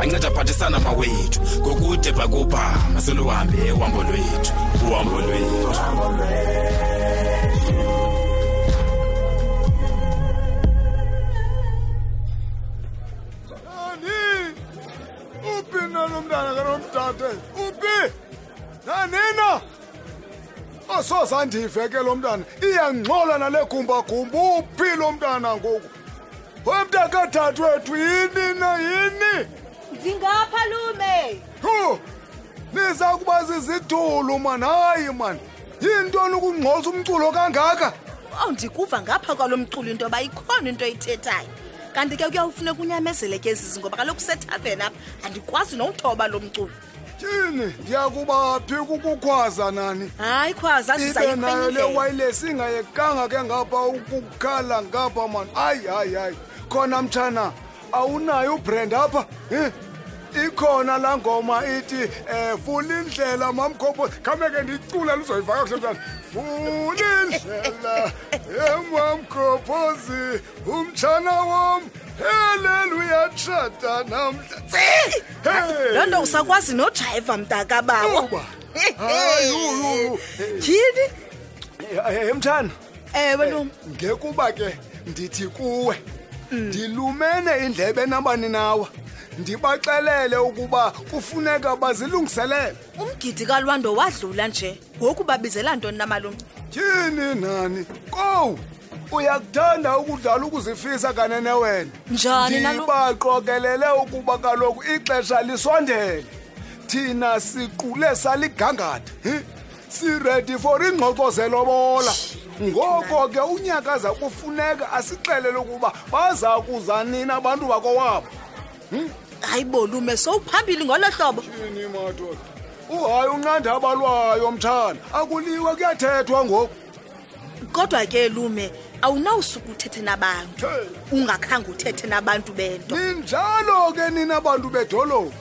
anceda aphathisana mawethu ngokude bhakubha maseluhambe uhambo lwethu uhambo lwethu uphi nalo mntana kanomdade uphi nanina asoze andive ke lo mntana iyangxola nale gumbagumba uphi lo mntana ngoku umntakadade wethu yini na yini ndingapha lume hu niza kuba zizidulu mani hayi mani yintoni ukungxoza umculo kangaka owu ndikuva ngapha kwalo mculo into yoba ikhona into oyithethayo kanti ke kuyawufuneka unyamezele ke zizi ngoba kaloku sethaveni apha andikwazi nowuthoba lo mculo tyhini ndiyakuba phi kukukhwaza nani hayi khwaza ibe nayo le wayilesi ingayekanga ke ngapha ukukhala ngapha mani hayi hayi hayi khona mtshana awunayo ubrand apha um ikhona laa ngoma ithi um eh, fula indlela mamkhompo khame ke ndicula luzoyivaka kuhle mntana fula indlela emamkhophozi umtshana wam haleluya tshata namhla loo nto usakwazi nodrayiva mntakabawo tyhini emtshana ewe eh, ntom ngekuba ke ndithi kuwe mm. ndilumene indlebe nabani nawa ndibaxelele ukuba kufuneka bazilungiselele umgidi kalwando wadlula nje ngoku babizela ntoni namalungu tyhini nani kowu uyakuthanda ukudlala ukuzifisa kanene wena njani ndibaqokelele ukuba kaloku ixesha lisondele thina siqule saligangatha siredi for ingxoxo zelobola ngoko ke unyaka za kufuneka asixelele ukuba baza kuza nini abantu bakowabo Hmm? hayi bo lume sowuphambili ngolo hlobo yini madoda uhayi unqanda abalwayo mthana akuliwe kuyathethwa ngoku kodwa ke lume awunawusuke uthethe nabantu ungakhange uthethe nabantu bento ninjalo ke nina bantu bedolophu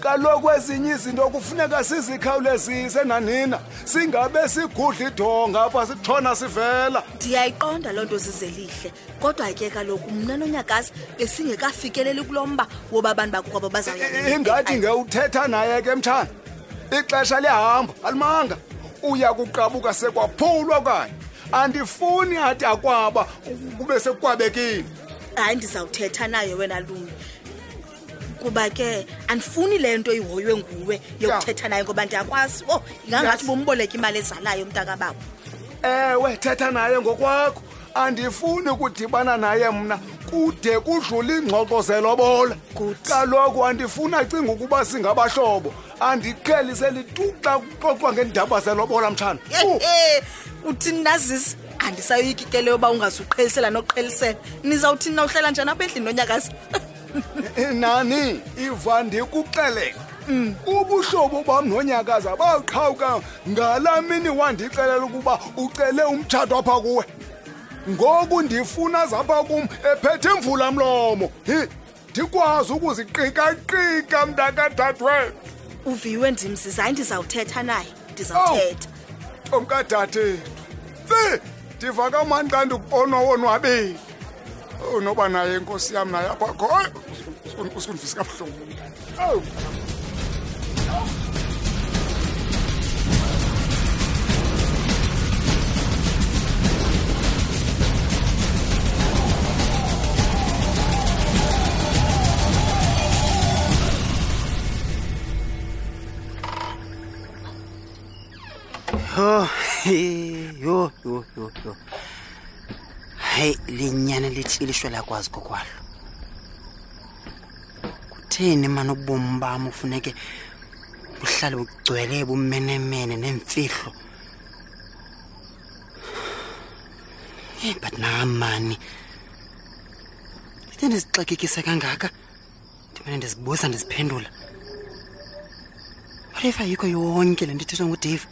kaloku ezinye izinto kufuneka sizikhawulezise nanina singabe sigudla idonga apha sithona sivela ndiyayiqonda loo nto zizelihle kodwa ke kaloku mna nonyakazi besingekafikeleli kulo mba woba abantu bakukwabo bazawingathi ngewuthetha naye ke mtshana ixesha liyahamba alimanga uya kuqabuka sekwaphulwa okanye andifuni athi akwaba kube sekwabekile hayi ndizawuthetha naye wena lumi kuba ke andifuni le nto ihoywe nguwe yokuthetha naye ngoba ndiyakwazi o oh, ingangathi bomboleka imali ezalayo umntakababo ewe thetha naye ngokwakho andifuni ukudibana naye mna kude kudlula iingxoxo zelobola kaloku andifuni acinga ukuba singabahlobo andiqheli selituxa kuxoxwa ngeendaba zelobola mtshana uthini nazisi andisayoyikikele yoba ungazuqhelisela noqhelisela nizawuthini na uhlala njani apha endlini nonyakazi nani iva ndikuxelele mm. ubuhlobo bam nonyakaza baqhawuka ngala mini wandixelela ukuba ucele umtshato apha kuwe ngoku ndifuna zapha kum ephethe mvula mlomo hi ndikwazi ukuziqikaqika mntakadadwethu uviwe ndim sizayi ndizawuthetha naye ndizawuthetha ntomkadadethu tsi ndiva kamani kanti onowonwabeni unoba naye inkosi yam naye apha khoyo usundivisa kabuhlungu owu yho yho yho yho hayi linyana lithi ilishwe lakwazi kokwalo kutheni mani ubomi bam ufuneke buhlale bugcwele bumenemene neemfihlo e but nam mani itheni zixakekise kangaka ndimane ndizibuza ndiziphendula what if ayikho yonke le nto ithethwa ngudave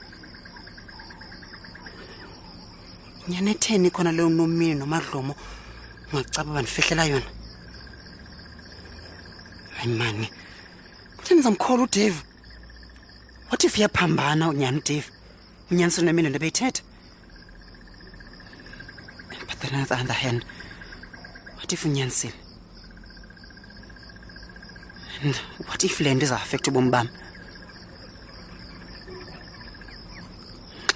nyana etheni khona leyo nomini nomadlomo ungacaba bandifihlela yona hayi mani kutheni ndizamkhola udave what if iyaphambana unyana udave inyanisweni lemini le nto beyithetha but then at the other hand what if unyanisile and what if le nto izafekta ubomi bam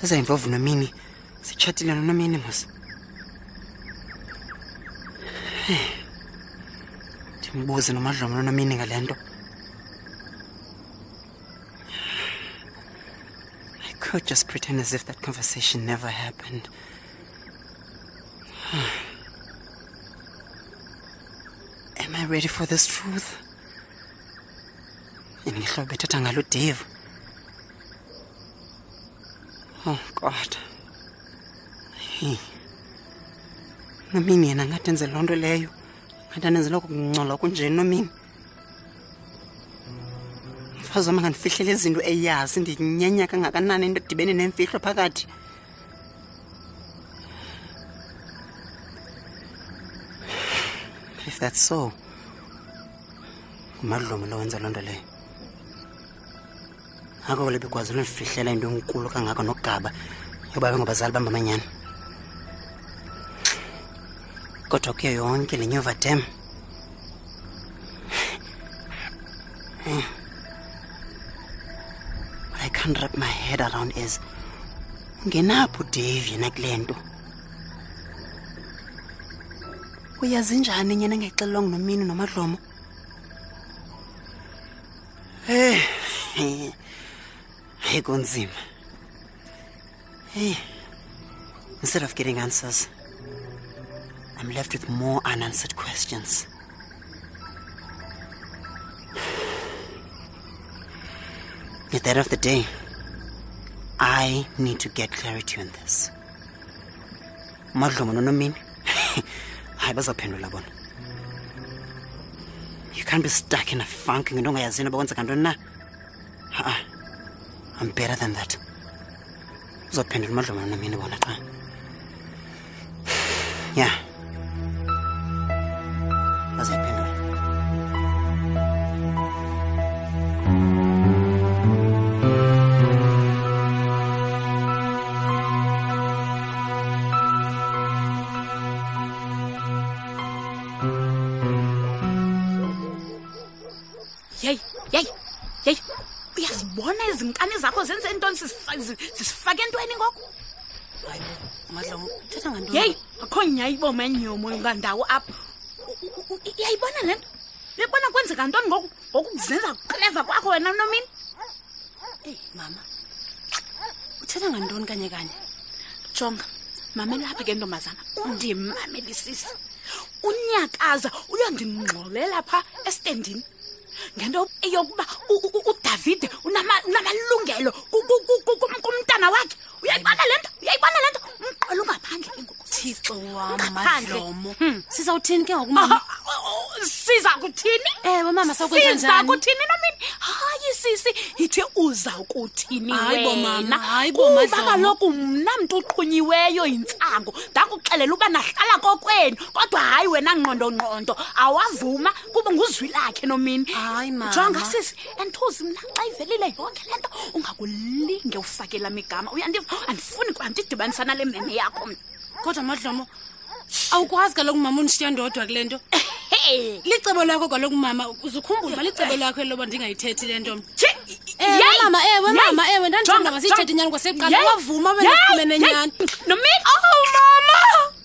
xeza yimvovu nomini sitshatile nonomini mos ndimbuze nomadlomo nonomini ngale nto I could just pretend as if that conversation never happened. Am I ready for this truth? Inihlobo bethatha ngalo Dave. Oh God. Hey. Nomini yena ngathi enze lonto leyo. Ngathi anenzela kuncola kunje nomini. mfazi wam angandifihlele izinto eyazi ndinyenya kangakanani into edibene nemfihlo phakathi if that's so ngumadlomo lowenza loo nto leyo ngako kule bekwazi ulifihlela into enkulu kangako nokugaba yoba bengabazali bam bamanyana kodwa kuyo yonke le nyova dem eh. what i can't wrap my head around is ungenapho udave yena kule nto uyazi njani nyena engayixelelwanga nomini nomadlomo eh. hey hayi kunzima hey eh. instead of getting answers I'm left with more unanswered questions. At the end of the day, I need to get clarity on this. Madlomo nonomimi. hayi bazawuphendula bona you can't be stuck in a funk ngento ongayazini uba kwenzeka ntoni na ha-a i'm better than that uzawuphendula umadlomana namini bona xa ya yeah. bazayiphendula yeyi yeyi yeyi uyazibona ezi nkani zakho zenze intoni zisifake entweni ngoku yeyi akho nyayibomo enyomo ngandawo apha yayibona le nto yayibona kwenzeka ntoni ngoku ngoku kuzenza kleva kwakho wena nomini eyi mama uthetha ngantoni kanye kanye jonga mamelaphi ke ntombazana undimamelisisi unyakaza uyondingxolela pha estendini ngento eyokuba udavide unamalungelo kumntana wakhe uyayibona le nto uyayibona le nto umqolo ungaphandle ke ngoku thixo wamadlomo hmm. sizawuthini ke ngoku mama siza kuthini ewe mama sakwenza njani siza kuthini nomini hayi sisi yithe uza kuthini wena hayi bo mama kuba kaloku mna mntu uqhunyiweyo yintsango ndakuxelela uba nahlala kokwenu kodwa hayi wena ngqondongqondo awavuma kuba nguzwi lakhe nomini jonga sisi andithozi mna xa ivelile yonke le nto ungakulinge ufake lam igama uyandiva andifuni kwandidibanisa nale meme yakho mna kodwa madlomo awukwazi kaloku mama undishiya ndodwa kule nto licebo lakho kaloku mama uzukhumbula uba licebo lakho eloba ndingayithethi le nto mama ewe mama ewe ndandithanda masiyithethe inyani kwaseqala wavuma bendiphumene nyani nomini oh mama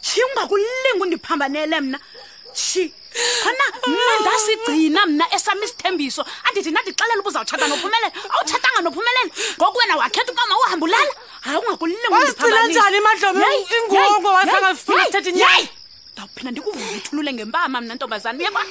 shi ungakulinga undiphambanele mna shi khona mna ndasigcina mna esam isithembiso andithi ndandixelela uba uzawutshata nophumelele awutshatanga nophumelele ngoku wena wakhetha ukama uhambe ulala hayi ungakulinga wazicila njani emadlobe ingongo wazangafuna sithetha inyai ndawuphinda ndikuvuthulule ngempama mna ntombazana uyabona